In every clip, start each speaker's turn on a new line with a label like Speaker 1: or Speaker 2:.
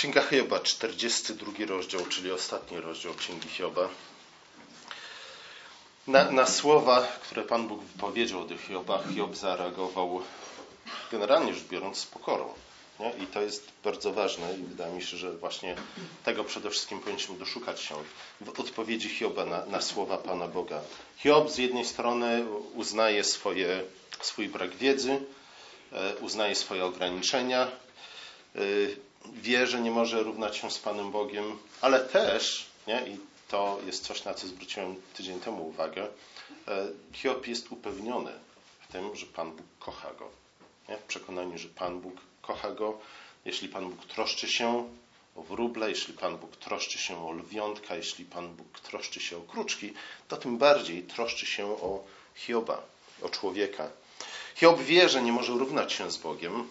Speaker 1: Księga Hioba, 42 rozdział, czyli ostatni rozdział Księgi Hioba. Na, na, słowa, które Pan Bóg powiedział do Hioba, Hiob zareagował generalnie rzecz biorąc z pokorą. Nie? I to jest bardzo ważne i wydaje mi się, że właśnie tego przede wszystkim powinniśmy doszukać się w odpowiedzi Hioba na, na słowa Pana Boga. Hiob z jednej strony uznaje swoje, swój brak wiedzy, e, uznaje swoje ograniczenia, e, wie, że nie może równać się z Panem Bogiem, ale też, nie? i to jest coś, na co zwróciłem tydzień temu uwagę, e, Hiob jest upewniony w tym, że Pan Bóg kocha go. Nie? W przekonaniu, że Pan Bóg kocha go. Jeśli Pan Bóg troszczy się o wróble, jeśli Pan Bóg troszczy się o lwiątka, jeśli Pan Bóg troszczy się o kruczki, to tym bardziej troszczy się o Hioba, o człowieka. Hiob wie, że nie może równać się z Bogiem,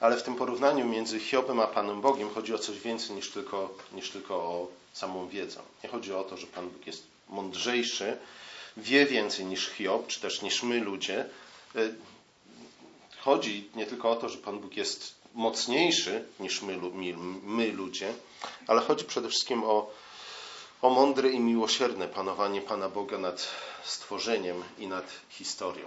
Speaker 1: ale w tym porównaniu między Hiobem a Panem Bogiem chodzi o coś więcej niż tylko, niż tylko o samą wiedzę. Nie chodzi o to, że Pan Bóg jest mądrzejszy, wie więcej niż Hiob, czy też niż my ludzie. E, chodzi nie tylko o to, że Pan Bóg jest mocniejszy niż my, my, my ludzie, ale chodzi przede wszystkim o, o mądre i miłosierne panowanie Pana Boga nad stworzeniem i nad historią.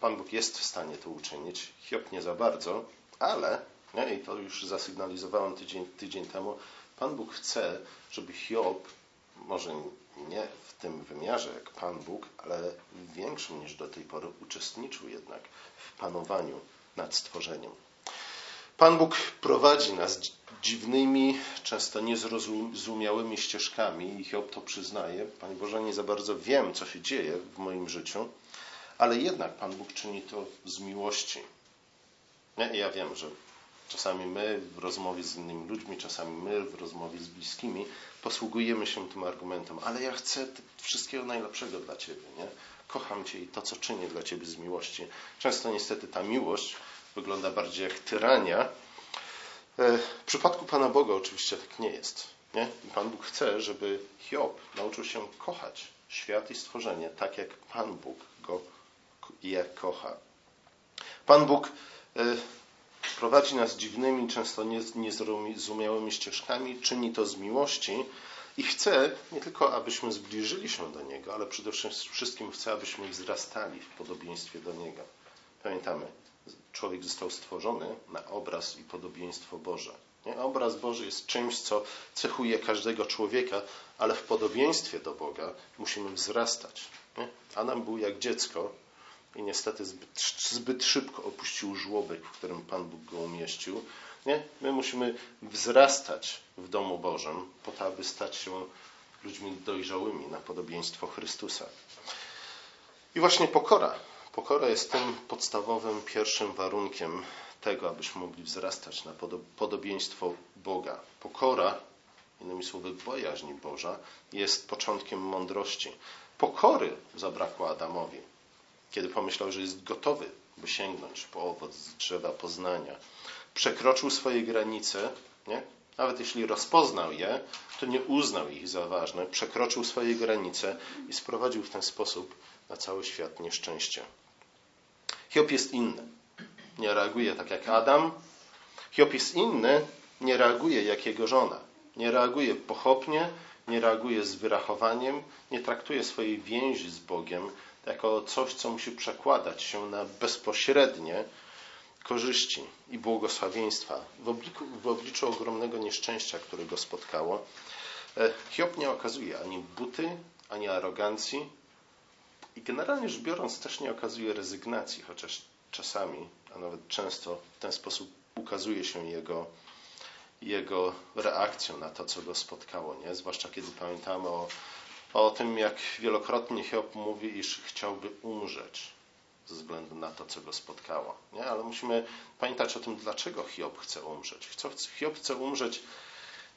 Speaker 1: Pan Bóg jest w stanie to uczynić, Hiob nie za bardzo, ale, nie? i to już zasygnalizowałem tydzień, tydzień temu, Pan Bóg chce, żeby Hiob, może nie w tym wymiarze jak Pan Bóg, ale w większym niż do tej pory uczestniczył jednak w panowaniu nad stworzeniem. Pan Bóg prowadzi nas dziwnymi, często niezrozumiałymi ścieżkami i Hiob to przyznaje. Panie Boże, nie za bardzo wiem, co się dzieje w moim życiu, ale jednak Pan Bóg czyni to z miłości. Ja wiem, że czasami my w rozmowie z innymi ludźmi, czasami my w rozmowie z bliskimi posługujemy się tym argumentem, ale ja chcę wszystkiego najlepszego dla Ciebie. Nie? Kocham Cię i to, co czynię dla Ciebie z miłości. Często niestety ta miłość wygląda bardziej jak tyrania. E, w przypadku Pana Boga oczywiście tak nie jest. Nie? Pan Bóg chce, żeby Hiob nauczył się kochać świat i stworzenie tak, jak Pan Bóg go je kocha. Pan Bóg prowadzi nas dziwnymi, często niezrozumiałymi ścieżkami, czyni to z miłości i chce nie tylko, abyśmy zbliżyli się do Niego, ale przede wszystkim chce, abyśmy wzrastali w podobieństwie do Niego. Pamiętamy, człowiek został stworzony na obraz i podobieństwo Boże. Nie? Obraz Boży jest czymś, co cechuje każdego człowieka, ale w podobieństwie do Boga musimy wzrastać. Nie? Adam był jak dziecko, i niestety zbyt, zbyt szybko opuścił żłobek, w którym Pan Bóg go umieścił. Nie? My musimy wzrastać w domu Bożym po to, aby stać się ludźmi dojrzałymi na podobieństwo Chrystusa. I właśnie pokora. Pokora jest tym podstawowym, pierwszym warunkiem tego, abyśmy mogli wzrastać na podobieństwo Boga. Pokora, innymi słowy bojaźń Boża, jest początkiem mądrości. Pokory zabrakło Adamowi kiedy pomyślał, że jest gotowy, by sięgnąć po owoc z drzewa poznania. Przekroczył swoje granice, nie? nawet jeśli rozpoznał je, to nie uznał ich za ważne, przekroczył swoje granice i sprowadził w ten sposób na cały świat nieszczęście. Hiob jest inny. Nie reaguje tak jak Adam. Hiob jest inny, nie reaguje jak jego żona. Nie reaguje pochopnie, nie reaguje z wyrachowaniem, nie traktuje swojej więzi z Bogiem jako coś, co musi przekładać się na bezpośrednie korzyści i błogosławieństwa w obliczu, w obliczu ogromnego nieszczęścia, które go spotkało. E, Hiob nie okazuje ani buty, ani arogancji i generalnie rzecz biorąc też nie okazuje rezygnacji, chociaż czasami, a nawet często w ten sposób ukazuje się jego, jego reakcją na to, co go spotkało. Nie? Zwłaszcza kiedy pamiętamy o o tym, jak wielokrotnie Hiob mówi, iż chciałby umrzeć ze względu na to, co go spotkało. Nie? Ale musimy pamiętać o tym, dlaczego Hiob chce umrzeć. Hiob chce umrzeć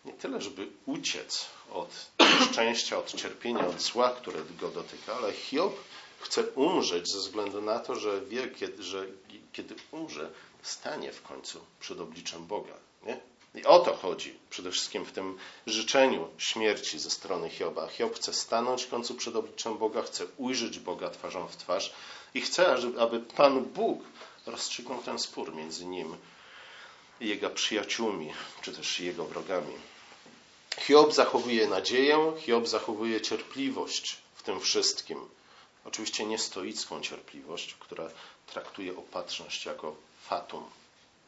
Speaker 1: nie tyle, żeby uciec od szczęścia, od cierpienia, od zła, które go dotyka, ale Hiob chce umrzeć ze względu na to, że wie, że kiedy umrze, stanie w końcu przed obliczem Boga. Nie? I o to chodzi przede wszystkim w tym życzeniu śmierci ze strony Hioba. Hiob chce stanąć w końcu przed obliczem Boga, chce ujrzeć Boga twarzą w twarz i chce, aby Pan Bóg rozstrzygnął ten spór między nim jego przyjaciółmi, czy też jego wrogami. Hiob zachowuje nadzieję, Hiob zachowuje cierpliwość w tym wszystkim. Oczywiście nie stoicką cierpliwość, która traktuje opatrzność jako fatum.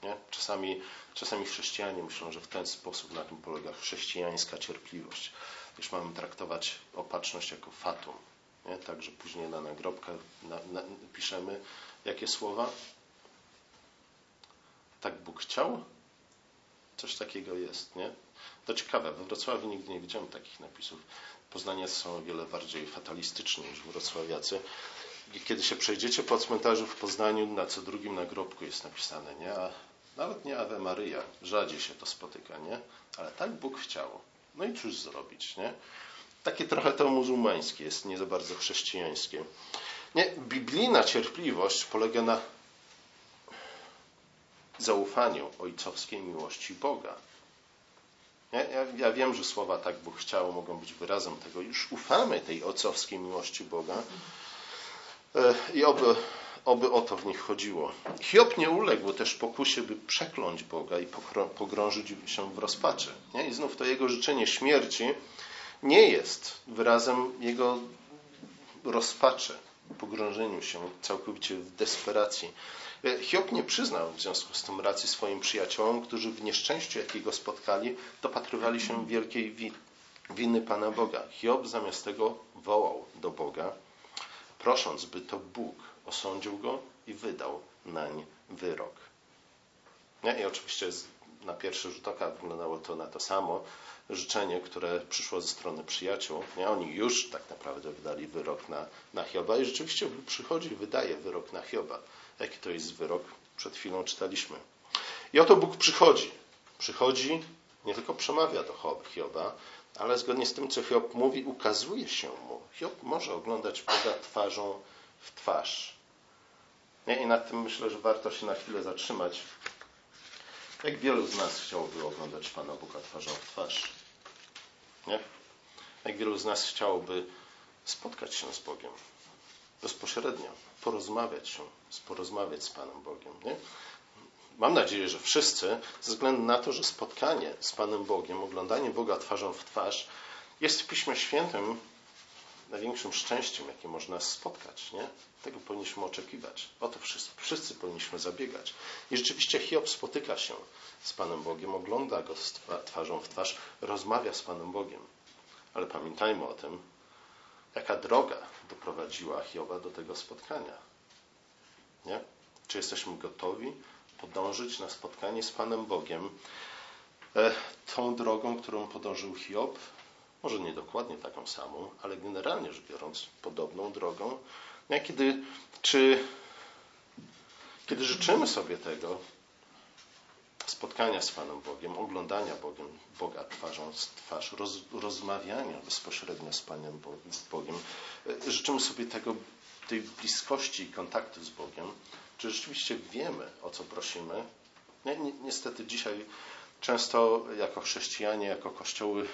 Speaker 1: Nie? Czasami, czasami chrześcijanie myślą, że w ten sposób na tym polega chrześcijańska cierpliwość, iż mamy traktować opatrzność jako fatum. Nie? Także później na nagrobkach na, na, piszemy jakie słowa? Tak Bóg chciał? Coś takiego jest, nie? To ciekawe, we Wrocławiu nigdy nie widziałem takich napisów. Poznaniacy są o wiele bardziej fatalistyczni niż wrocławiacy. Kiedy się przejdziecie po cmentarzu w Poznaniu, na co drugim nagrobku jest napisane, nie? A nawet nie Ave Maria, rzadziej się to spotyka, nie? Ale tak Bóg chciał. No i cóż zrobić, nie? Takie trochę to muzułmańskie jest, nie za bardzo chrześcijańskie. Nie, biblijna cierpliwość polega na zaufaniu ojcowskiej miłości Boga. Ja, ja, ja, wiem, że słowa tak Bóg chciał mogą być wyrazem tego. Już ufamy tej ojcowskiej miłości Boga e, i oby, oby o to w nich chodziło. Hiob nie uległ też pokusie, by przekląć Boga i pogrążyć się w rozpaczy. Nie? I znów to jego życzenie śmierci nie jest wyrazem jego rozpaczy, pogrążeniu się całkowicie w desperacji. Hiob nie przyznał w związku z tym racji swoim przyjaciołom, którzy w nieszczęściu, jakiego spotkali, dopatrywali się wielkiej winy Pana Boga. Hiob zamiast tego wołał do Boga, prosząc, by to Bóg osądził go i wydał nań wyrok. Nie? I oczywiście na pierwszy rzut oka wyglądało to na to samo życzenie, które przyszło ze strony przyjaciół. Nie? Oni już tak naprawdę wydali wyrok na, na Hioba i rzeczywiście przychodzi i wydaje wyrok na Hioba. Jaki to jest wyrok? Przed chwilą czytaliśmy. I oto Bóg przychodzi. Przychodzi, nie tylko przemawia do Hioba, ale zgodnie z tym, co Hiob mówi, ukazuje się mu. Hiob może oglądać Boga twarzą w twarz. Nie? I nad tym myślę, że warto się na chwilę zatrzymać. Jak wielu z nas chciałoby oglądać Pana Boga twarzą w twarz? Nie? Jak wielu z nas chciałoby spotkać się z Bogiem bezpośrednio, porozmawiać się, porozmawiać z Panem Bogiem. Nie? Mam nadzieję, że wszyscy, ze względu na to, że spotkanie z Panem Bogiem, oglądanie Boga twarzą w twarz jest w Piśmie Świętym największym szczęściem, jakie można spotkać. Nie? Tego powinniśmy oczekiwać. O to wszyscy, wszyscy powinniśmy zabiegać. I rzeczywiście Hiob spotyka się z Panem Bogiem, ogląda go twarzą w twarz, rozmawia z Panem Bogiem. Ale pamiętajmy o tym, jaka droga doprowadziła Hioba do tego spotkania. Nie? Czy jesteśmy gotowi podążyć na spotkanie z Panem Bogiem e, tą drogą, którą podążył Hiob? Może nie dokładnie taką samą, ale generalnie rzecz biorąc, podobną drogą. Nie? Kiedy, czy, kiedy życzymy sobie tego, spotkania z Panem Bogiem, oglądania Bogiem, Boga twarzą w twarz, roz, rozmawiania bezpośrednio z Panem Bogiem. E, życzymy sobie tego, tej bliskości i kontaktu z Bogiem. Czy rzeczywiście wiemy, o co prosimy? Ni ni niestety dzisiaj często jako chrześcijanie, jako kościoły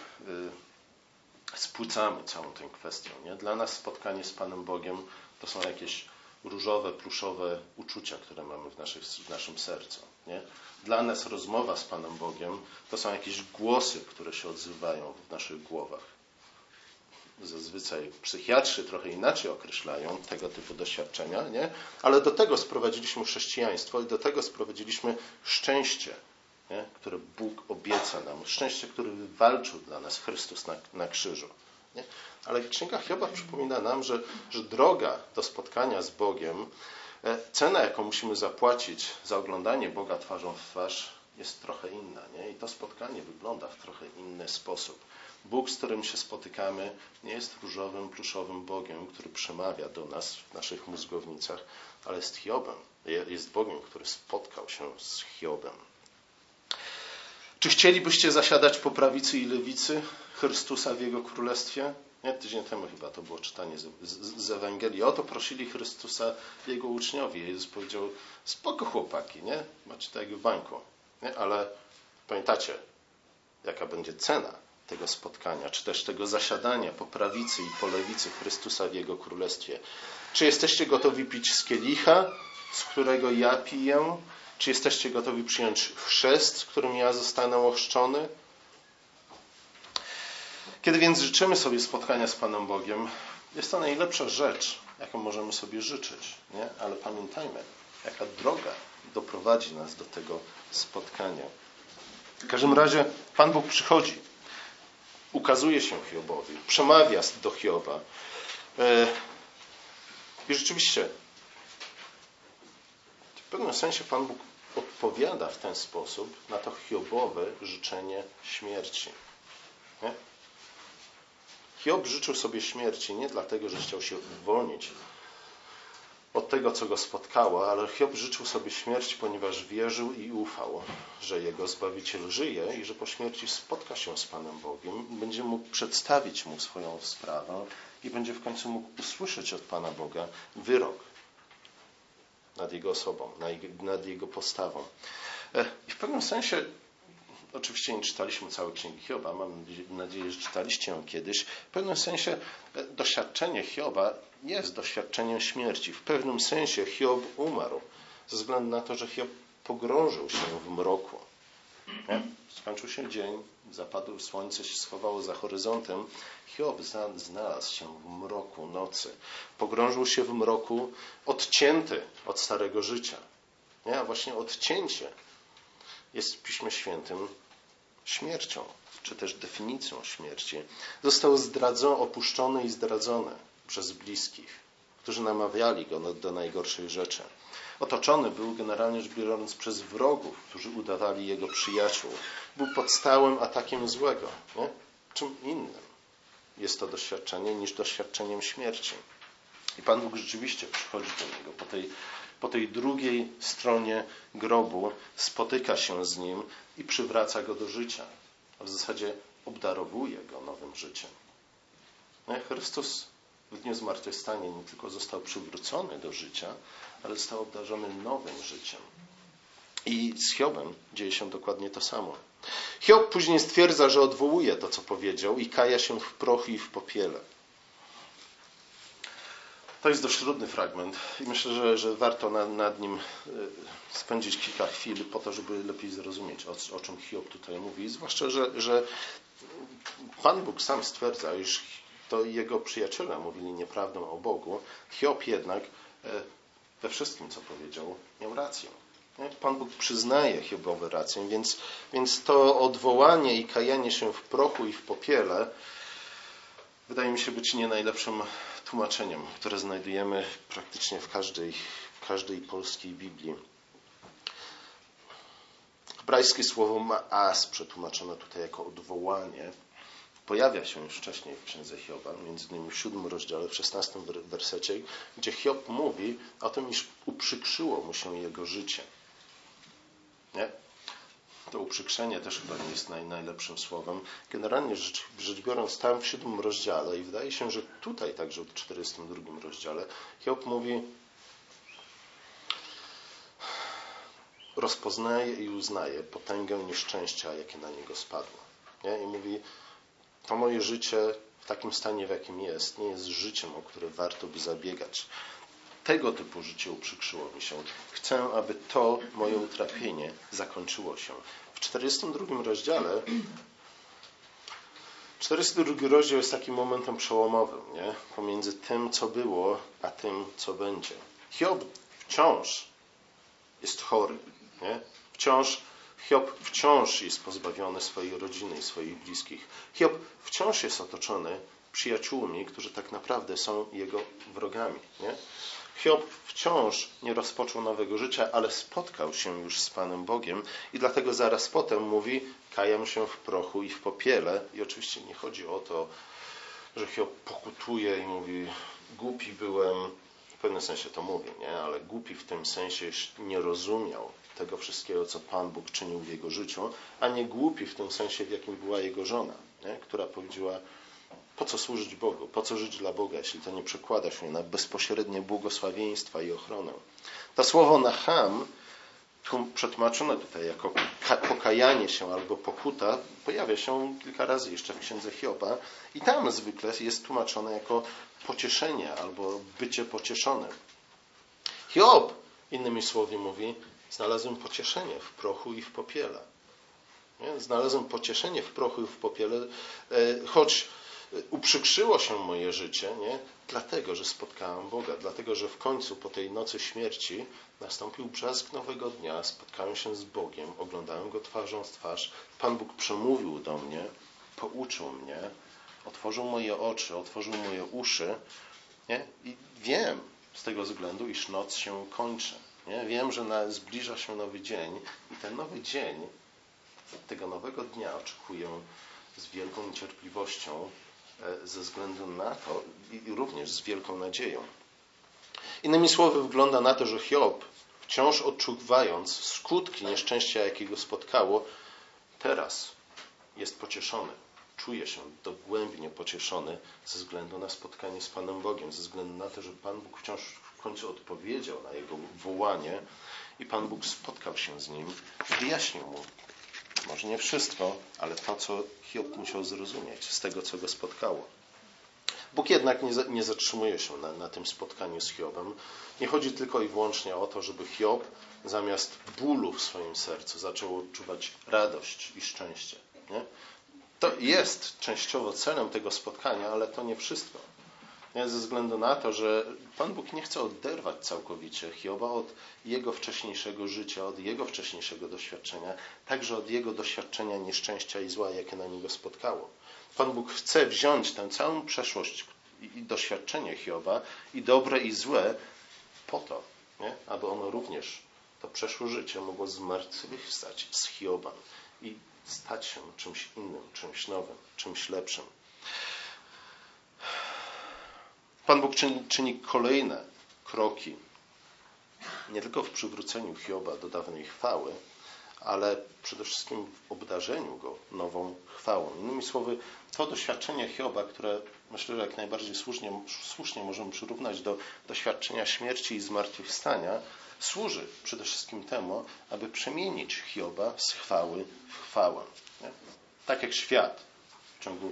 Speaker 1: y, spłycamy całą tę kwestię. Nie? Dla nas spotkanie z Panem Bogiem to są jakieś różowe, pluszowe uczucia, które mamy w, naszych, w naszym sercu. Nie? Dla nas rozmowa z Panem Bogiem to są jakieś głosy, które się odzywają w naszych głowach. Zazwyczaj psychiatrzy trochę inaczej określają tego typu doświadczenia, nie? ale do tego sprowadziliśmy chrześcijaństwo i do tego sprowadziliśmy szczęście, nie? które Bóg obieca nam, szczęście, które wywalczył dla nas Chrystus na, na krzyżu. Nie? Ale Księga Hioba przypomina nam, że, że droga do spotkania z Bogiem, e, cena, jaką musimy zapłacić za oglądanie Boga twarzą w twarz, jest trochę inna. Nie? I to spotkanie wygląda w trochę inny sposób. Bóg, z którym się spotykamy, nie jest różowym, pluszowym Bogiem, który przemawia do nas w naszych mózgownicach, ale jest Hiobem. Jest Bogiem, który spotkał się z Hiobem. Czy chcielibyście zasiadać po prawicy i lewicy Chrystusa w Jego Królestwie? Nie, tydzień temu chyba to było czytanie z, z, z Ewangelii. O to prosili Chrystusa Jego uczniowie. Jezus powiedział, spoko chłopaki, nie? Macie tak w banku. Nie? Ale pamiętacie, jaka będzie cena tego spotkania, czy też tego zasiadania po prawicy i po lewicy Chrystusa w Jego Królestwie. Czy jesteście gotowi pić z kielicha, z którego ja piję Czy jesteście gotowi przyjąć chrzest, którym ja zostanę ochrzczony? Kiedy więc życzymy sobie spotkania z Panem Bogiem, jest to najlepsza rzecz, jaką możemy sobie życzyć. Nie? Ale pamiętajmy, jaka droga doprowadzi nas do tego spotkania. W każdym razie Pan Bóg przychodzi, ukazuje się Hiobowi, przemawia do Hioba. E, I rzeczywiście, pewnym sensie Pan Bóg odpowiada w ten sposób na to Hiobowe życzenie śmierci. Nie? Hiob życzył sobie śmierci nie dlatego, że chciał się uwolnić od tego, co go spotkało, ale Hiob życzył sobie śmierci, ponieważ wierzył i ufał, że jego Zbawiciel żyje i że po śmierci spotka się z Panem Bogiem, będzie mógł przedstawić mu swoją sprawę i będzie w końcu mógł usłyszeć od Pana Boga wyrok nad jego osobą, nad jego postawą. E, I w pewnym sensie Oczywiście nie czytaliśmy całej księgi Hioba, mam nadzieję, że czytaliście ją kiedyś. W pewnym sensie e, doświadczenie Hioba jest doświadczeniem śmierci. W pewnym sensie Hiob umarł ze względu na to, że Hiob pogrążył się w mroku. Skończył się dzień, zapadł słońce, się schowało za horyzontem. Hiob znalazł się w mroku nocy. Pogrążył się w mroku odcięty od starego życia. Nie? A właśnie odcięcie jest w Piśmie Świętym śmiercią, czy też definicją śmierci. Został zdradzony, opuszczony i zdradzony przez bliskich, którzy namawiali go do najgorszych rzeczy. Otoczony był generalnie rzecz biorąc przez wrogów, którzy udawali jego przyjaciół. Był pod stałym atakiem złego. Nie? Czym innym jest to doświadczenie niż doświadczeniem śmierci. I Pan Bóg rzeczywiście przychodzi do niego po tej po tej drugiej stronie grobu spotyka się z nim i przywraca go do życia. A w zasadzie obdarowuje go nowym życiem. No Chrystus w dniu zmartwychwstania nie tylko został przywrócony do życia, ale został obdarzony nowym życiem. I z Hiobem dzieje się dokładnie to samo. Hiob później stwierdza, że odwołuje to, co powiedział i kaja się w prochu i w popiele. To jest dość trudny fragment i myślę, że, że warto nad, nad, nim e, spędzić kilka chwil po to, żeby lepiej zrozumieć, o, o czym Hiob tutaj mówi. Zwłaszcza, że, że Pan Bóg sam stwierdza, iż to jego przyjaciele mówili nieprawdę o Bogu. Hiob jednak e, we wszystkim, co powiedział, miał rację. Pan Bóg przyznaje Hiobowi rację, więc, więc to odwołanie i kajanie się w prochu i w popiele wydaje mi się być nie najlepszym tłumaczeniem, które znajdujemy praktycznie w każdej, w każdej polskiej Biblii. Hebrajskie słowo ma'as, przetłumaczone tutaj jako odwołanie, pojawia się już wcześniej w księdze Hioba, między innymi w siódmym rozdziale, w szesnastym wersecie, gdzie Hiob mówi o tym, iż uprzykrzyło mu się jego życie. Nie? to uprzykrzenie też chyba nie jest naj, najlepszym słowem. Generalnie rzecz, rzecz biorąc, tam w siódmym rozdziale i wydaje się, że tutaj także w 42 rozdziale Hiob mówi rozpoznaje i uznaje potęgę nieszczęścia, jakie na niego spadło. Nie? I mówi, to moje życie w takim stanie, w jakim jest, nie jest życiem, o które warto by zabiegać. Tego typu życie uprzykrzyło mi się. Chcę, aby to moje utrapienie zakończyło się. W 42 rozdziale 42 rozdział jest takim momentem przełomowym, nie? Pomiędzy tym, co było, a tym, co będzie. Hiob wciąż jest chory, nie? Wciąż Hiob wciąż jest pozbawiony swojej rodziny i swoich bliskich. Hiob wciąż jest otoczony przyjaciółmi, którzy tak naprawdę są jego wrogami. Nie? Hiob wciąż nie rozpoczął nowego życia, ale spotkał się już z Panem Bogiem i dlatego zaraz potem mówi, kajam się w prochu i w popiele. I oczywiście nie chodzi o to, że Hiob pokutuje i mówi, głupi byłem, w pewnym sensie to mówi, nie? ale głupi w tym sensie, że nie rozumiał tego wszystkiego, co Pan Bóg czynił w jego życiu, a nie głupi w tym sensie, w jakim była jego żona, nie? która powiedziała, po co służyć Bogu? Po co żyć dla Boga, jeśli to nie przekłada się na bezpośrednie błogosławieństwa i ochronę? To słowo Naham, przetłumaczone tutaj jako pokajanie się albo pokuta, pojawia się kilka razy jeszcze w księdze Hioba i tam zwykle jest tłumaczone jako pocieszenie albo bycie pocieszonym. Hiob, innymi słowy mówi, znalazłem pocieszenie w prochu i w popiele. Nie? Znalazłem pocieszenie w prochu i w popiele, e, choć uprzykrzyło się moje życie, nie? dlatego, że spotkałem Boga, dlatego, że w końcu po tej nocy śmierci nastąpił brzask nowego dnia, spotkałem się z Bogiem, oglądałem Go twarzą w twarz, Pan Bóg przemówił do mnie, pouczył mnie, otworzył moje oczy, otworzył moje uszy nie? i wiem z tego względu, iż noc się kończy. Nie? Wiem, że na, zbliża się nowy dzień i ten nowy dzień, tego nowego dnia oczekuję z wielką niecierpliwością, e, ze względu na to i również z wielką nadzieją. Innymi słowy, wygląda na to, że Hiob, wciąż odczuwając skutki nieszczęścia, jakiego spotkało, teraz jest pocieszony. Czuje się dogłębnie pocieszony ze względu na spotkanie z Panem Bogiem, ze względu na to, że Pan Bóg wciąż końcu odpowiedział na jego wołanie i Pan Bóg spotkał się z nim i wyjaśnił mu może nie wszystko, ale to, co Hiob musiał zrozumieć z tego, co go spotkało. Bóg jednak nie, nie zatrzymuje się na, na, tym spotkaniu z Hiobem. Nie chodzi tylko i wyłącznie o to, żeby Hiob zamiast bólu w swoim sercu zaczął odczuwać radość i szczęście. Nie? To jest częściowo celem tego spotkania, ale to nie wszystko. Ze względu na to, że Pan Bóg nie chce oderwać całkowicie Hioba od jego wcześniejszego życia, od jego wcześniejszego doświadczenia, także od jego doświadczenia nieszczęścia i zła, jakie na niego spotkało. Pan Bóg chce wziąć tę całą przeszłość i doświadczenie Hioba, i dobre, i złe, po to, nie? aby ono również, to przeszłe życie, mogło zmartwychwstać z Hioba i stać się czymś innym, czymś nowym, czymś lepszym. Pan Bóg czyni, czyni kolejne kroki, nie tylko w przywróceniu Hioba do dawnej chwały, ale przede wszystkim w obdarzeniu go nową chwałą. Innymi słowy, to doświadczenie Hioba, które myślę, że jak najbardziej słusznie, słusznie możemy przyrównać do doświadczenia śmierci i zmartwychwstania, służy przede wszystkim temu, aby przemienić Hioba z chwały w chwałę. Nie? Tak jak świat w ciągu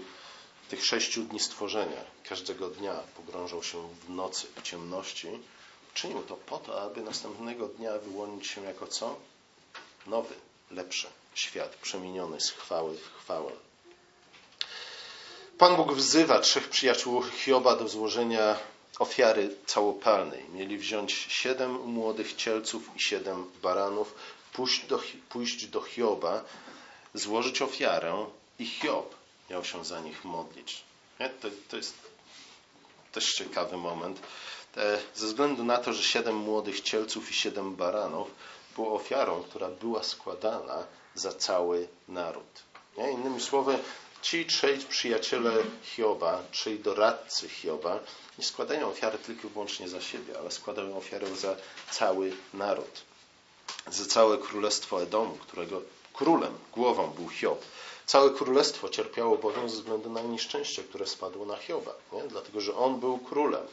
Speaker 1: tych sześciu dni stworzenia każdego dnia pogrążał się w nocy, w ciemności, czynił to po to, aby następnego dnia wyłonić się jako co? Nowy, lepszy świat, przemieniony z chwały w chwałę. Pan Bóg wzywa trzech przyjaciół Hioba do złożenia ofiary całopalnej. Mieli wziąć siedem młodych cielców i siedem baranów, pójść do, pójść do Hioba, złożyć ofiarę i Hiob miał się za nich modlić. To, to jest też ciekawy moment. Ze względu na to, że siedem młodych cielców i siedem baranów było ofiarą, która była składana za cały naród. Innymi słowy, ci trzej przyjaciele Hioba, trzej doradcy Hioba, nie składają ofiary tylko i wyłącznie za siebie, ale składają ofiarę za cały naród, za całe królestwo Edomu, którego królem, głową był Hiob. Całe królestwo cierpiało bowiem ze względu na nieszczęście, które spadło na Hioba, nie? dlatego że on był królem.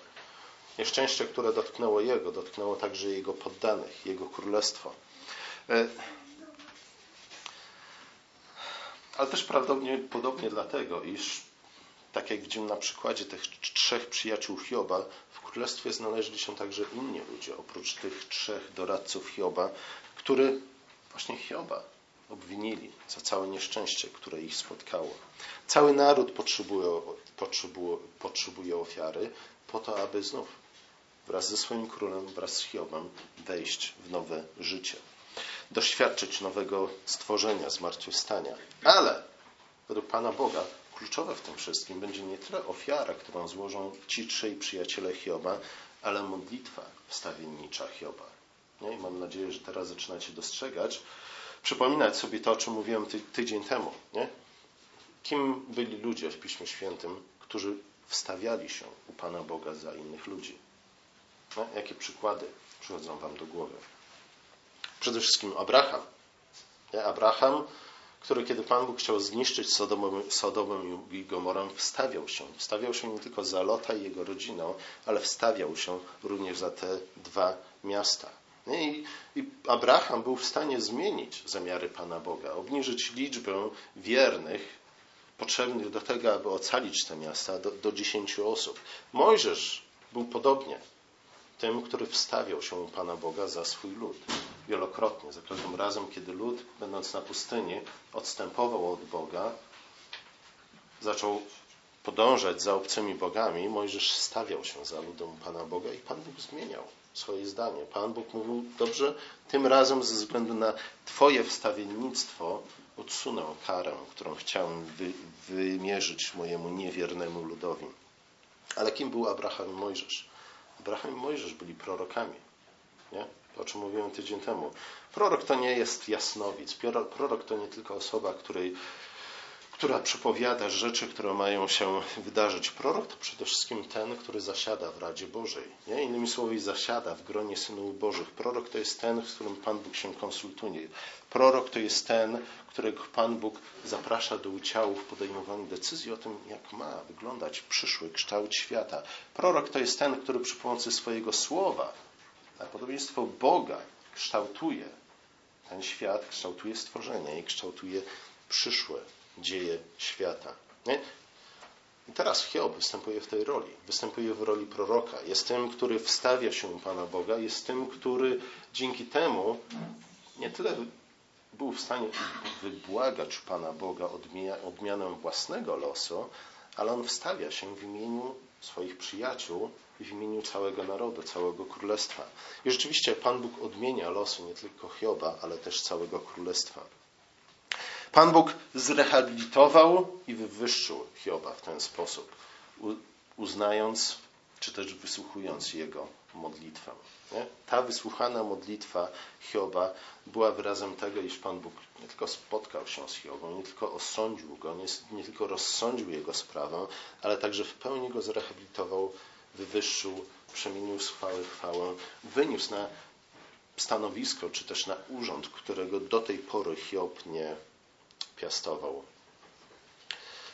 Speaker 1: Nieszczęście, które dotknęło jego, dotknęło także jego poddanych, jego królestwo. E, ale też prawdopodobnie dlatego, iż tak jak widzimy na przykładzie tych trzech przyjaciół Hioba, w królestwie znaleźli się także inni ludzie, oprócz tych trzech doradców Hioba, który właśnie Hioba obwinili za całe nieszczęście, które ich spotkało. Cały naród potrzebuje, potrzebuje, potrzebuje ofiary po to, aby znów wraz ze swoim królem, wraz z Hiobem wejść w nowe życie. Doświadczyć nowego stworzenia, zmartwychwstania. Ale według Pana Boga kluczowe w tym wszystkim będzie nie tyle ofiara, którą złożą ci trzej przyjaciele Hioba, ale modlitwa wstawiennicza Hioba. Nie? I mam nadzieję, że teraz zaczynacie dostrzegać, przypominać sobie to, o czym mówiłem ty, tydzień temu. Nie? Kim byli ludzie w Piśmie Świętym, którzy wstawiali się u Pana Boga za innych ludzi? Jakie przykłady przychodzą Wam do głowy? Przede wszystkim Abraham. Nie? Abraham, który kiedy Pan Bóg chciał zniszczyć Sodomem, Sodomem i Gomorę, wstawiał się. Wstawiał się nie tylko za Lota i jego rodziną, ale wstawiał się również za te dwa miasta. I, I, Abraham był w stanie zmienić zamiary Pana Boga, obniżyć liczbę wiernych potrzebnych do tego, aby ocalić te miasta do, do dziesięciu osób. Mojżesz był podobnie tym, który wstawiał się u Pana Boga za swój lud. wielokrotnie. Za każdym razem, kiedy lud, będąc na pustyni, odstępował od Boga, zaczął podążać za obcymi bogami, Mojżesz stawiał się za ludem Pana Boga i Pan Bóg zmieniał swoje zdanie. Pan Bóg mówił, dobrze, tym razem ze względu na Twoje wstawiennictwo odsunę karę, którą chciałem wy, wymierzyć mojemu niewiernemu ludowi. Ale kim był Abraham i Mojżesz? Abraham i Mojżesz byli prorokami. Nie? O czym mówiłem tydzień temu. Prorok to nie jest jasnowic. Prorok to nie tylko osoba, której która przepowiada rzeczy, które mają się wydarzyć. Prorok to przede wszystkim ten, który zasiada w Radzie Bożej. Nie? Innymi słowy, zasiada w gronie synów Bożych. Prorok to jest ten, z którym Pan Bóg się konsultuje. Prorok to jest ten, którego Pan Bóg zaprasza do udziału w podejmowaniu decyzji o tym, jak ma wyglądać przyszły kształt świata. Prorok to jest ten, który przy pomocy swojego słowa, na podobieństwo Boga, kształtuje ten świat, kształtuje stworzenie i kształtuje przyszłe dzieje świata. Nie? I teraz Hiob występuje w tej roli. Występuje w roli proroka. Jest tym, który wstawia się u Pana Boga. Jest tym, który dzięki temu nie tyle był w stanie wybłagać Pana Boga odmianę własnego losu, ale on wstawia się w imieniu swoich przyjaciół i w imieniu całego narodu, całego królestwa. I rzeczywiście Pan Bóg odmienia losy nie tylko Hioba, ale też całego królestwa. Pan Bóg zrehabilitował i wywyższył Hioba w ten sposób, uznając czy też wysłuchując jego modlitwę. Nie? Ta wysłuchana modlitwa Hioba była wyrazem tego, iż Pan Bóg nie tylko spotkał się z Hiobą, nie tylko osądził go, nie, nie tylko rozsądził jego sprawę, ale także w pełni go zrehabilitował, wywyższył, przemienił z chwały chwałę, wyniósł na stanowisko, czy też na urząd, którego do tej pory Hiob nie piastował.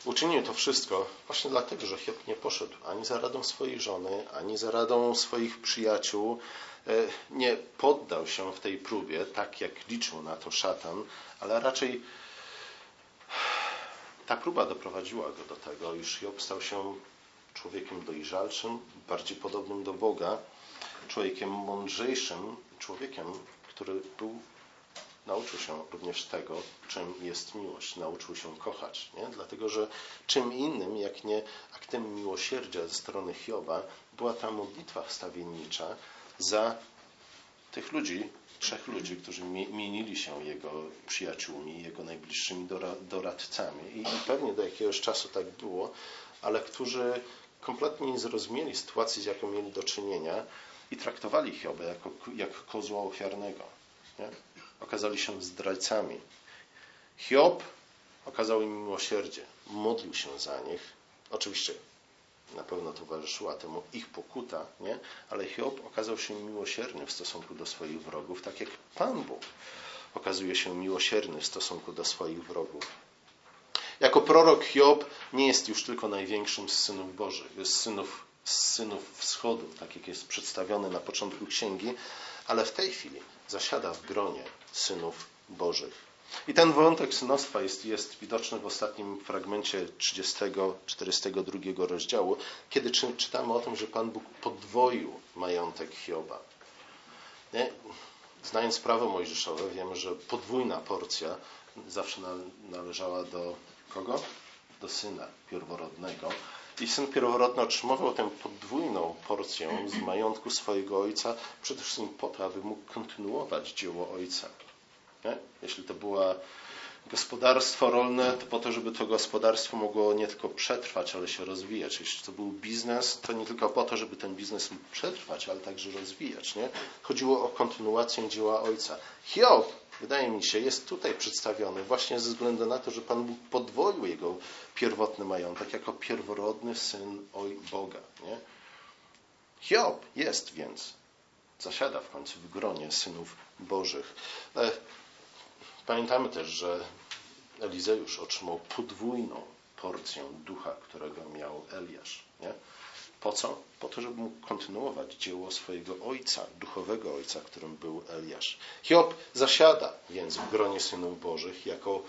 Speaker 1: Uczynił to wszystko właśnie dlatego, że Hiob nie poszedł ani za radą swojej żony, ani za radą swoich przyjaciół. E, nie poddał się w tej próbie, tak jak liczył na to szatan, ale raczej ta próba doprowadziła go do tego, iż Hiob stał się człowiekiem dojrzalszym, bardziej podobnym do Boga, człowiekiem mądrzejszym, człowiekiem, który był nauczył się również tego, czym jest miłość. Nauczył się kochać. Nie? Dlatego, że czym innym, jak nie aktem miłosierdzia ze strony Hioba, była ta modlitwa wstawiennicza za tych ludzi, trzech ludzi, którzy mienili się jego przyjaciółmi, jego najbliższymi doradcami. I pewnie do jakiegoś czasu tak było, ale którzy kompletnie nie zrozumieli sytuacji, z jaką mieli do czynienia i traktowali Hioba jako, jak kozła ofiarnego. Nie? Okazali się zdrajcami. Hiob okazał im miłosierdzie, modlił się za nich. Oczywiście na pewno towarzyszyła temu ich pokuta, nie? ale Hiob okazał się miłosierny w stosunku do swoich wrogów, tak jak Pan Bóg okazuje się miłosierny w stosunku do swoich wrogów. Jako prorok Hiob nie jest już tylko największym z synów Bożych, jest synów, z synów wschodu, tak jak jest przedstawiony na początku księgi, ale w tej chwili zasiada w gronie synów Bożych. I ten wątek synostwa jest, jest widoczny w ostatnim fragmencie 30-42 rozdziału, kiedy czytamy o tym, że Pan Bóg podwoił majątek Hioba. Nie? Znając prawo mojżeszowe, wiemy, że podwójna porcja zawsze należała do kogo? Do syna pierworodnego. I syn pierworodny otrzymywał tę podwójną porcję z majątku swojego ojca, przede wszystkim po to, aby mógł kontynuować dzieło ojca. Nie? Jeśli to było gospodarstwo rolne, to po to, żeby to gospodarstwo mogło nie tylko przetrwać, ale się rozwijać. Jeśli to był biznes, to nie tylko po to, żeby ten biznes mógł przetrwać, ale także rozwijać. Nie? Chodziło o kontynuację dzieła ojca. Hiob wydaje mi się, jest tutaj przedstawiony właśnie ze względu na to, że Pan Bóg podwoił jego pierwotny majątek jako pierworodny syn oj Boga. Nie? Hiob jest więc, zasiada w końcu w gronie synów Bożych. E, pamiętamy też, że Elizeusz otrzymał podwójną porcję ducha, którego miał Eliasz. Nie? Po co? Po to, żeby mógł kontynuować dzieło swojego ojca, duchowego ojca, którym był Eliasz. Hiob zasiada więc w gronie synów Bożych jako,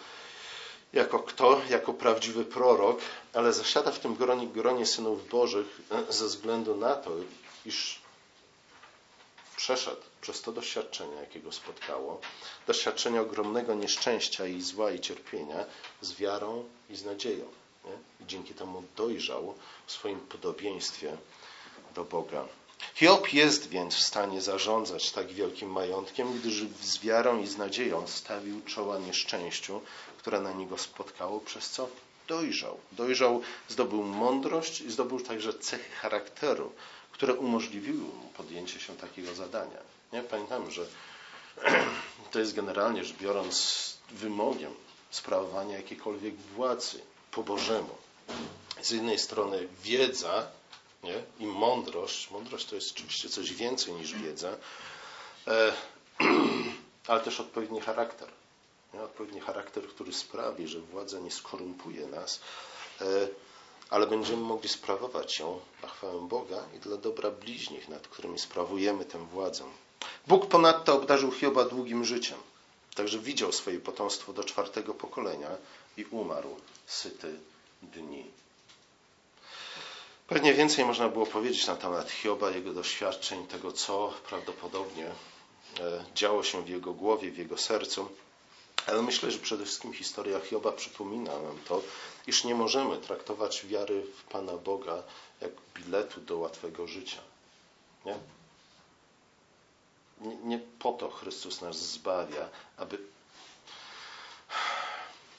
Speaker 1: jako kto? Jako prawdziwy prorok, ale zasiada w tym gronie, gronie synów Bożych ze względu na to, iż przeszedł przez to doświadczenie, jakie go spotkało, doświadczenie ogromnego nieszczęścia i zła i cierpienia, z wiarą i z nadzieją. I dzięki temu dojrzał w swoim podobieństwie do Boga. Hiob jest więc w stanie zarządzać tak wielkim majątkiem, gdyż z wiarą i z nadzieją stawił czoła nieszczęściu, które na niego spotkało, przez co dojrzał. Dojrzał, zdobył mądrość i zdobył także cechy charakteru, które umożliwiły mu podjęcie się takiego zadania. Nie? Pamiętam, że to jest generalnie rzecz biorąc wymogiem sprawowania jakiejkolwiek władzy po Bożemu. Z jednej strony wiedza nie? i mądrość. Mądrość to jest oczywiście coś więcej niż wiedza, e, ale też odpowiedni charakter. Nie? Odpowiedni charakter, który sprawi, że władza nie skorumpuje nas, e, ale będziemy mogli sprawować ją na chwałę Boga i dla dobra bliźnich, nad którymi sprawujemy tę władzę. Bóg ponadto obdarzył Hioba długim życiem. Także widział swoje potomstwo do czwartego pokolenia i umarł syty dni. Pewnie więcej można było powiedzieć na temat Hioba, jego doświadczeń, tego co prawdopodobnie e, działo się w jego głowie, w jego sercu. Ale myślę, że przede wszystkim historia Hioba przypomina nam to, iż nie możemy traktować wiary w Pana Boga jak biletu do łatwego życia. Nie? Nie, nie po to Chrystus nas zbawia, aby,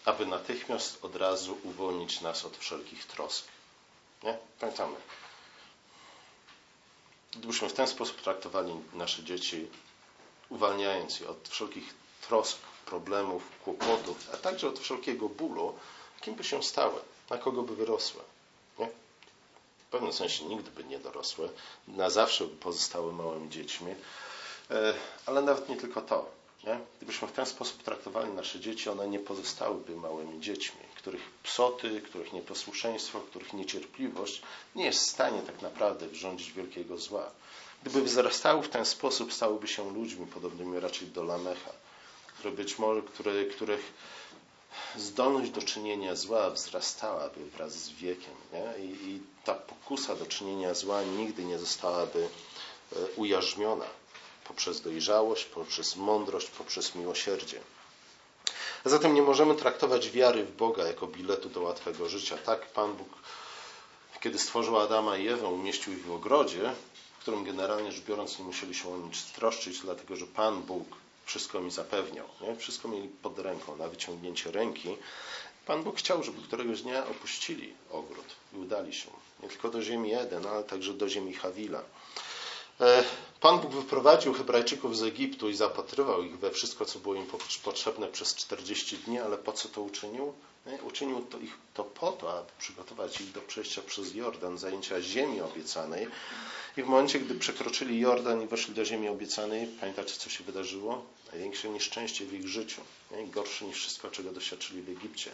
Speaker 1: aby natychmiast od razu uwolnić nas od wszelkich trosk. Nie? Pamiętamy. Gdybyśmy w ten sposób traktowali nasze dzieci, uwalniając je od wszelkich trosk, problemów, kłopotów, a także od wszelkiego bólu, kim by się stały? Na kogo by wyrosły? Nie? W pewnym sensie nigdy by nie dorosły, na zawsze by pozostały małymi dziećmi, e, ale nawet nie tylko to. Nie? Gdybyśmy w ten sposób traktowali nasze dzieci, one nie pozostałyby małymi dziećmi, których psoty, których nieposłuszeństwo, których niecierpliwość nie jest w stanie tak naprawdę wrządzić wielkiego zła. Gdyby wzrastały w ten sposób, stałyby się ludźmi podobnymi raczej do Lamecha, które być może, których zdolność do czynienia zła wzrastałaby wraz z wiekiem. Nie? I, I ta pokusa do czynienia zła nigdy nie zostałaby e, ujarzmiona poprzez dojrzałość, poprzez mądrość, poprzez miłosierdzie. Zatem nie możemy traktować wiary w Boga jako biletu do łatwego życia. Tak Pan Bóg, kiedy stworzył Adama i Ewę, umieścił ich w ogrodzie, w którym generalnie rzecz biorąc nie musieli się o nic stroszczyć, dlatego że Pan Bóg wszystko mi zapewniał. Nie? Wszystko mieli pod ręką, na wyciągnięcie ręki. Pan Bóg chciał, żeby któregoś dnia opuścili ogród i udali się nie tylko do ziemi Eden, ale także do ziemi Hawila. E, Pan Bóg wyprowadził Hebrajczyków z Egiptu i zapatrywał ich we wszystko, co było im potrzebne przez 40 dni, ale po co to uczynił? Uczynił to ich to po to, aby przygotować ich do przejścia przez Jordan, zajęcia ziemi obiecanej. I w momencie, gdy przekroczyli Jordan i weszli do ziemi obiecanej, pamiętacie, co się wydarzyło? Największe nieszczęście w ich życiu. Gorsze niż wszystko, czego doświadczyli w Egipcie.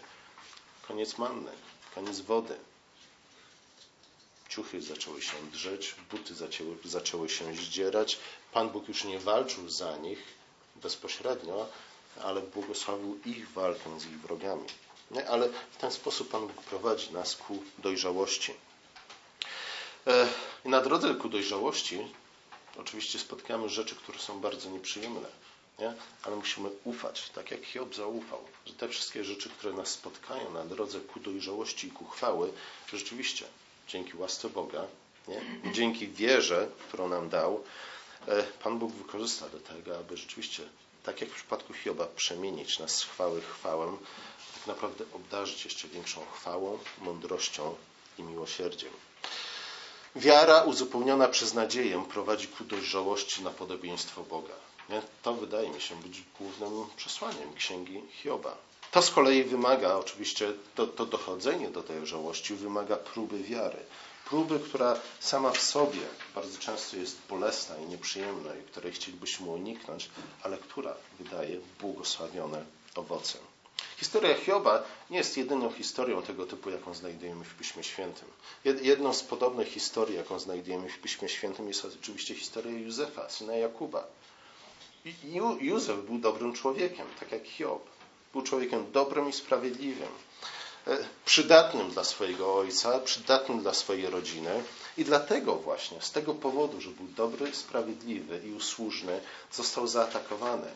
Speaker 1: Koniec manny, koniec wody, ciuchy zaczęły się drzeć, buty zaczęły, zaczęły się zdzierać. Pan Bóg już nie walczył za nich bezpośrednio, ale błogosławił ich walkę z ich wrogami. Nie? Ale w ten sposób Pan Bóg prowadzi nas ku dojrzałości. E, I na drodze ku dojrzałości oczywiście spotkamy rzeczy, które są bardzo nieprzyjemne. Nie? Ale musimy ufać, tak jak Hiob zaufał, że te wszystkie rzeczy, które nas spotkają na drodze ku dojrzałości i ku chwały, rzeczywiście dzięki łasce Boga, nie? dzięki wierze, którą nam dał, e, Pan Bóg wykorzysta do tego, aby rzeczywiście, tak jak w przypadku Hioba, przemienić nas z chwały chwałę, tak naprawdę obdarzyć jeszcze większą chwałą, mądrością i miłosierdziem. Wiara uzupełniona przez nadzieję prowadzi ku dojrzałości na podobieństwo Boga. Nie? To wydaje mi się być głównym przesłaniem księgi Hioba. To z kolei wymaga, oczywiście, to, to dochodzenie do tej żałości wymaga próby wiary. Próby, która sama w sobie bardzo często jest bolesna i nieprzyjemna i której chcielibyśmy uniknąć, ale która wydaje błogosławione owoce. Historia Hioba nie jest jedyną historią tego typu, jaką znajdujemy w Piśmie Świętym. Jedną z podobnych historii, jaką znajdujemy w Piśmie Świętym, jest oczywiście historia Józefa, syna Jakuba. Józef był dobrym człowiekiem, tak jak Hiob. Był człowiekiem dobrym i sprawiedliwym, e, przydatnym dla swojego ojca, przydatnym dla swojej rodziny I dlatego właśnie, z tego powodu, że był dobry, sprawiedliwy i usłużny, został zaatakowany.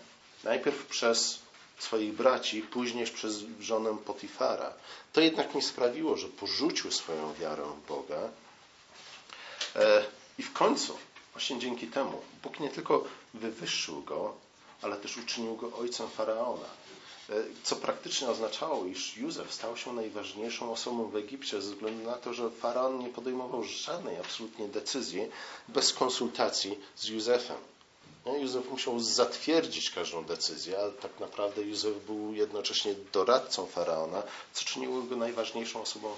Speaker 1: Najpierw przez swoich braci, później przez żonę Potifara. To jednak nie sprawiło, że porzucił swoją wiarę w Boga. E, I w końcu, właśnie dzięki temu, Bóg nie tylko wywyższył go, ale też uczynił go ojcem faraona. E, co praktycznie oznaczało, iż Józef stał się najważniejszą osobą w Egipcie ze względu na to, że faraon nie podejmował żadnej absolutnie decyzji bez konsultacji z Józefem. Józef musiał zatwierdzić każdą decyzję, ale tak naprawdę Józef był jednocześnie doradcą faraona, co czyniło go najważniejszą osobą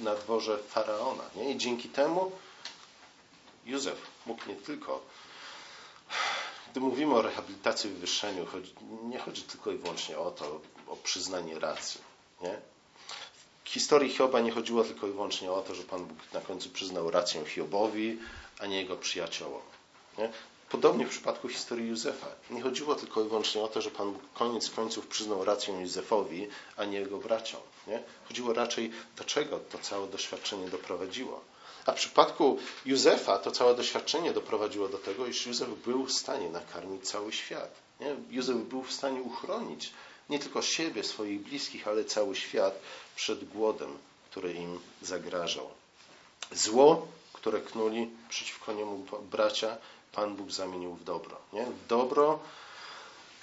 Speaker 1: na dworze faraona. Nie? I dzięki temu Józef mógł nie tylko gdy mówimy o rehabilitacji w wywyższeniu, nie chodzi tylko i wyłącznie o to, o przyznanie racji. Nie? W historii Hioba nie chodziło tylko i wyłącznie o to, że Pan Bóg na końcu przyznał rację Hiobowi, a nie jego przyjaciołom. Nie? Podobnie w przypadku historii Józefa. Nie chodziło tylko i wyłącznie o to, że Pan Bóg koniec końców przyznał rację Józefowi, a nie jego braciom. Nie? Chodziło raczej, do czego to całe doświadczenie doprowadziło. A w przypadku Józefa to całe doświadczenie doprowadziło do tego, iż Józef był w stanie nakarmić cały świat. Nie? Józef był w stanie uchronić nie tylko siebie, swoich bliskich, ale cały świat przed głodem, który im zagrażał. Zło, które knuli przeciwko niemu bracia, Pan Bóg zamienił w dobro. Nie? Dobro,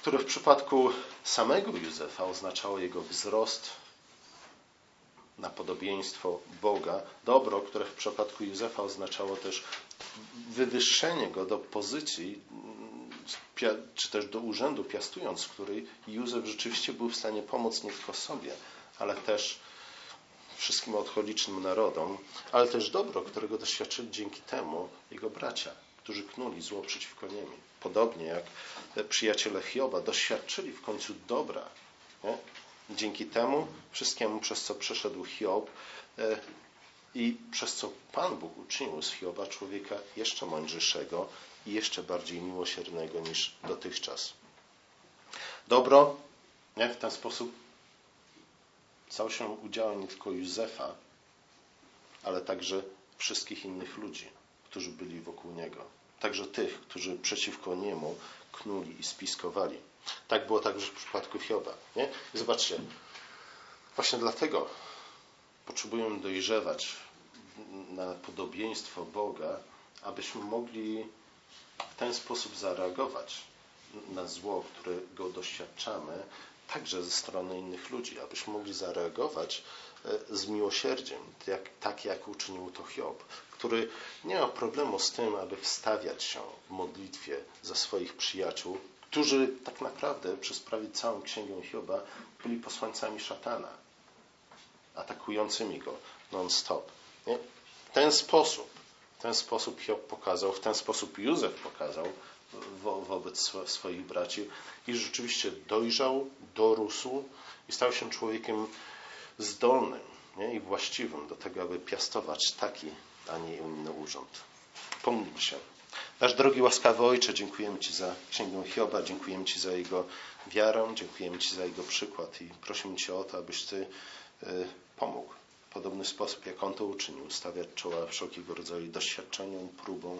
Speaker 1: które w przypadku samego Józefa oznaczało jego wzrost na podobieństwo Boga. Dobro, które w przypadku Józefa oznaczało też wywyższenie go do pozycji, czy też do urzędu, piastując który Józef rzeczywiście był w stanie pomóc nie tylko sobie, ale też wszystkim odcholicznym narodom, ale też dobro, którego doświadczyli dzięki temu jego bracia, którzy knuli zło przeciwko niemu. Podobnie jak przyjaciele Hioba doświadczyli w końcu dobra. Dzięki temu wszystkiemu, przez co przeszedł Hiob e, i przez co Pan Bóg uczynił z Hioba człowieka jeszcze mądrzejszego i jeszcze bardziej miłosiernego niż dotychczas. Dobro nie? w ten sposób stał się udziałem nie tylko Józefa, ale także wszystkich innych ludzi, którzy byli wokół niego. Także tych, którzy przeciwko niemu knuli i spiskowali. Tak było także w przypadku Hioba. Nie? I zobaczcie, właśnie dlatego potrzebujemy dojrzewać na podobieństwo Boga, abyśmy mogli w ten sposób zareagować na zło, którego doświadczamy, także ze strony innych ludzi, abyśmy mogli zareagować e, z miłosierdziem, tak jak uczynił to Hiob, który nie ma problemu z tym, aby wstawiać się w modlitwie za swoich przyjaciół, którzy tak naprawdę przez prawie całą księgę Hioba byli posłańcami szatana, atakującymi go non-stop. W ten sposób, w ten sposób Hiob pokazał, w ten sposób Józef pokazał wo wobec swoich braci, iż rzeczywiście dojrzał, dorósł i stał się człowiekiem zdolnym nie? i właściwym do tego, aby piastować taki, a nie inny urząd. Pomódlmy się. Nasz drogi łaskawy Ojcze, dziękujemy Ci za Księgę Hioba, dziękujemy Ci za jego wiarę, dziękujemy Ci za jego przykład i prosimy Cię o to, abyś Ty y, pomógł w podobny sposób, jak On to uczynił, stawiać czoła wszelkiego rodzaju doświadczeniom, próbom,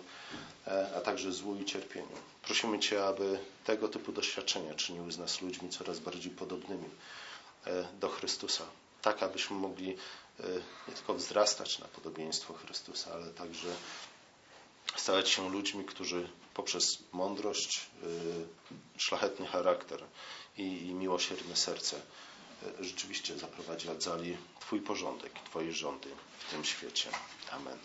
Speaker 1: e, a także złu i cierpieniu. Prosimy Cię, aby tego typu doświadczenia czyniły z nas ludźmi coraz bardziej podobnymi e, do Chrystusa, tak abyśmy mogli e, nie tylko wzrastać na podobieństwo Chrystusa, ale także stawać się ludźmi, którzy poprzez mądrość, y, szlachetny charakter i, miłosierne serce y, rzeczywiście zaprowadzali Twój porządek, Twoje rządy w tym świecie. Amen.